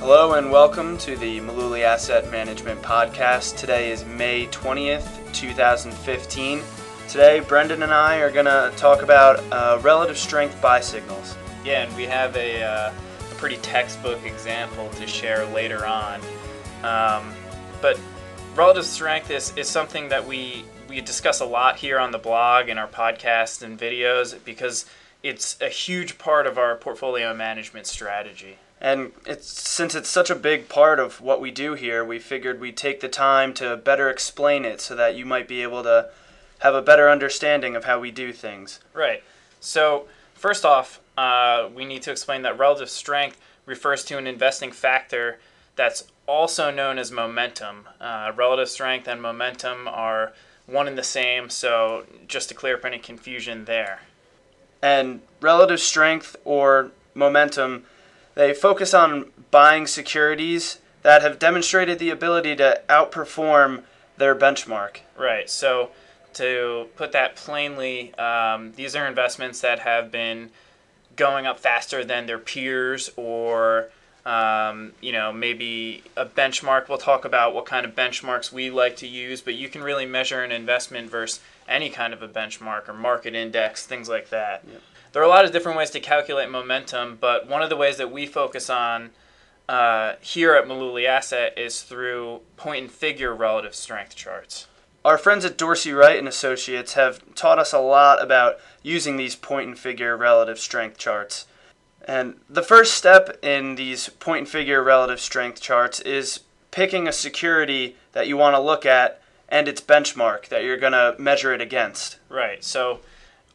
Hello and welcome to the Mullooly Asset Management Podcast. Today is May 20th, 2015. Today, Brendan and I are going to talk about uh, relative strength buy signals. Yeah, and we have a, uh, a pretty textbook example to share later on. Um, but relative strength is, is something that we, we discuss a lot here on the blog and our podcasts and videos because it's a huge part of our portfolio management strategy. And it's since it's such a big part of what we do here, we figured we'd take the time to better explain it so that you might be able to have a better understanding of how we do things. Right. So, first off, uh, we need to explain that relative strength refers to an investing factor that's also known as momentum. Uh, relative strength and momentum are one and the same, so just to clear up any confusion there. And relative strength or momentum, they focus on buying securities that have demonstrated the ability to outperform their benchmark. Right. So, to put that plainly, um, these are investments that have been going up faster than their peers or um, you know maybe a benchmark we'll talk about what kind of benchmarks we like to use but you can really measure an investment versus any kind of a benchmark or market index things like that Yep. There are a lot of different ways to calculate momentum but one of the ways that we focus on uh, here at Mullooly Asset is through point and figure relative strength charts Our friends at Dorsey Wright and Associates have taught us a lot about using these point and figure relative strength charts. And the first step in these point and figure relative strength charts is picking a security that you want to look at and its benchmark that you're going to measure it against. Right. So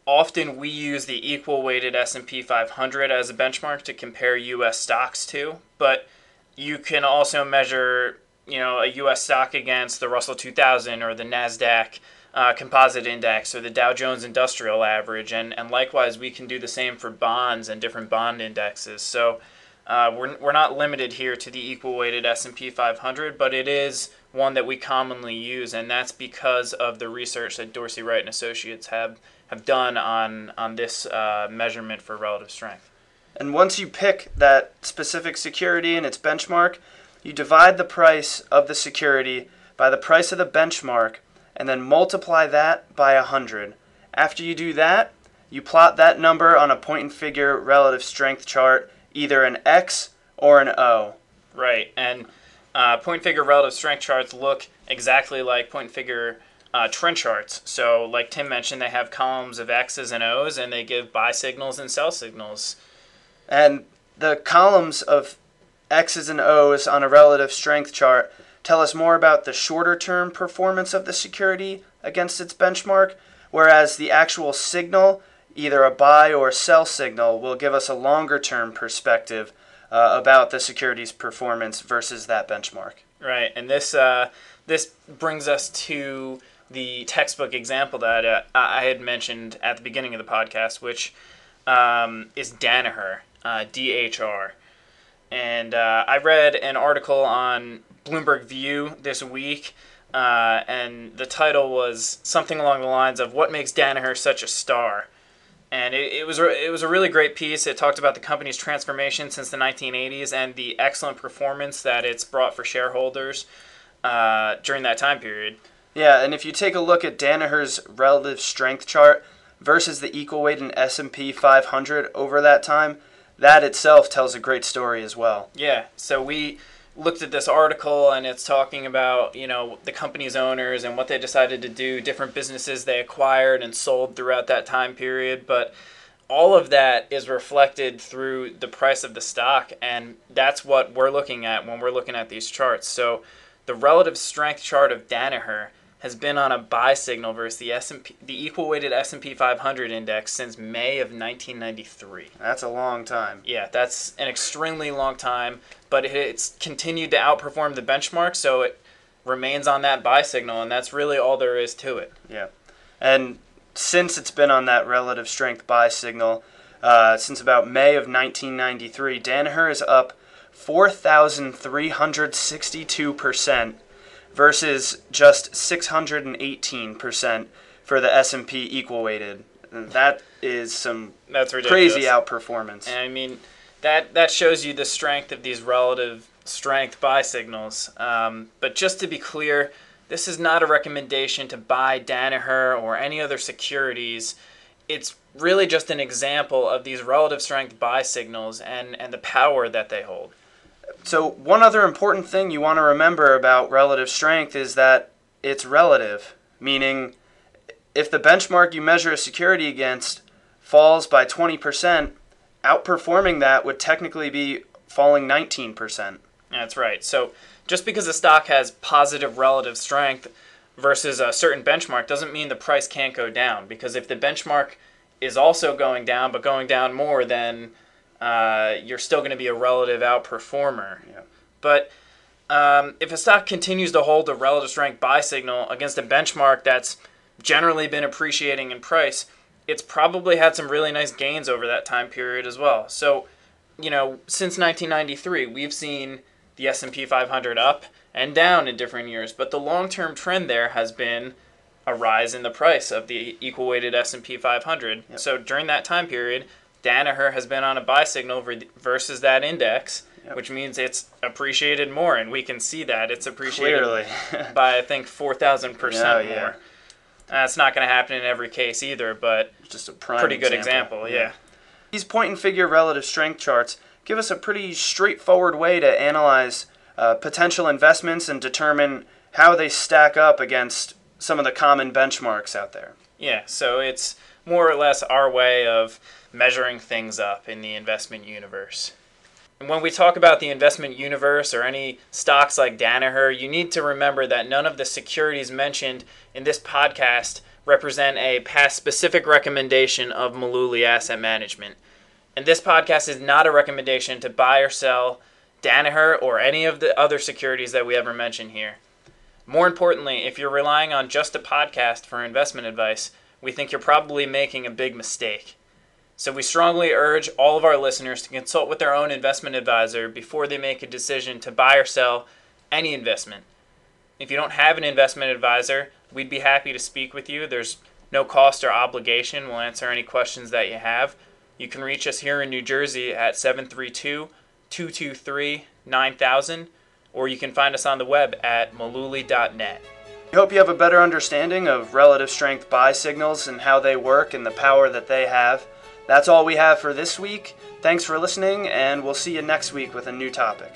often we use the equal weighted S&P 500 as a benchmark to compare US stocks to, but you can also measure, you know, a US stock against the Russell 2000 or the Nasdaq uh, composite index or the Dow Jones Industrial Average, and, and likewise we can do the same for bonds and different bond indexes. So uh, we're, we're not limited here to the equal weighted S&P 500, but it is one that we commonly use, and that's because of the research that Dorsey Wright and Associates have have done on on this uh, measurement for relative strength. And once you pick that specific security and its benchmark, you divide the price of the security by the price of the benchmark and then multiply that by 100. After you do that, you plot that number on a point and figure relative strength chart, either an X or an O. Right, and uh, point figure relative strength charts look exactly like point figure uh, trend charts. So, like Tim mentioned, they have columns of X's and O's, and they give buy signals and sell signals. And the columns of X's and O's on a relative strength chart tell us more about the shorter term performance of the security against its benchmark, whereas the actual signal, either a buy or sell signal, will give us a longer term perspective uh, about the security's performance versus that benchmark. Right, and this uh, this brings us to the textbook example that uh, I had mentioned at the beginning of the podcast, which um, is Danaher, uh, DHR. And uh, I read an article on Bloomberg View this week, uh, and the title was something along the lines of "What makes Danaher such a star." And it, it was a, it was a really great piece. It talked about the company's transformation since the 1980s and the excellent performance that it's brought for shareholders uh, during that time period. Yeah, and if you take a look at Danaher's relative strength chart versus the equal weight in S&P 500 over that time, that itself tells a great story as well. Yeah. So we looked at this article and it's talking about you know the company's owners and what they decided to do different businesses they acquired and sold throughout that time period. But all of that is reflected through the price of the stock and that's what we're looking at when we're looking at these charts. So the relative strength chart of Danaher has been on a buy signal versus the S&P, the equal weighted S&P 500 index since May of 1993. That's a long time. Yeah, that's an extremely long time, but it- it's continued to outperform the benchmark, so it remains on that buy signal, and that's really all there is to it. Yeah. And since it's been on that relative strength buy signal, uh, since about May of 1993, Danaher is up 4,362% versus just 618% for the S&P equal weighted. And That is some That's ridiculous. crazy outperformance. And I mean, that that shows you the strength of these relative strength buy signals. Um, but just to be clear, this is not a recommendation to buy Danaher or any other securities. It's really just an example of these relative strength buy signals and, and the power that they hold. So, one other important thing you want to remember about relative strength is that it's relative, meaning if the benchmark you measure a security against falls by 20%, outperforming that would technically be falling 19%. That's right. So, just because a stock has positive relative strength versus a certain benchmark doesn't mean the price can't go down because if the benchmark is also going down but going down more then uh, you're still going to be a relative outperformer. Yeah. But um, if a stock continues to hold a relative strength buy signal against a benchmark that's generally been appreciating in price, it's probably had some really nice gains over that time period as well. So, you know, since 1993, we've seen the S&P 500 up and down in different years, but the long-term trend there has been a rise in the price of the equal weighted S&P 500. Yep. So during that time period, Danaher has been on a buy signal versus that index, yep. which means it's appreciated more, and we can see that it's appreciated by I think four thousand Yeah, percent yeah. more. That's not going to happen in every case either, but Just a prime pretty good example. Yeah. These point and figure relative strength charts give us a pretty straightforward way to analyze uh, potential investments and determine how they stack up against some of the common benchmarks out there. Yeah, so it's more or less our way of measuring things up in the investment universe. And when we talk about the investment universe or any stocks like Danaher, you need to remember that none of the securities mentioned in this podcast represent a past specific recommendation of Mullooly Asset Management. And this podcast is not a recommendation to buy or sell Danaher or any of the other securities that we ever mention here. More importantly, if you're relying on just a podcast for investment advice, we think you're probably making a big mistake. So we strongly urge all of our listeners to consult with their own investment advisor before they make a decision to buy or sell any investment. If you don't have an investment advisor, we'd be happy to speak with you. There's no cost or obligation. We'll answer any questions that you have. You can reach us here in New Jersey at 732 223 9000, or you can find us on the web at mullooly.net. We hope you have a better understanding of relative strength buy signals and how they work and the power that they have. That's all we have for this week. Thanks for listening, and we'll see you next week with a new topic.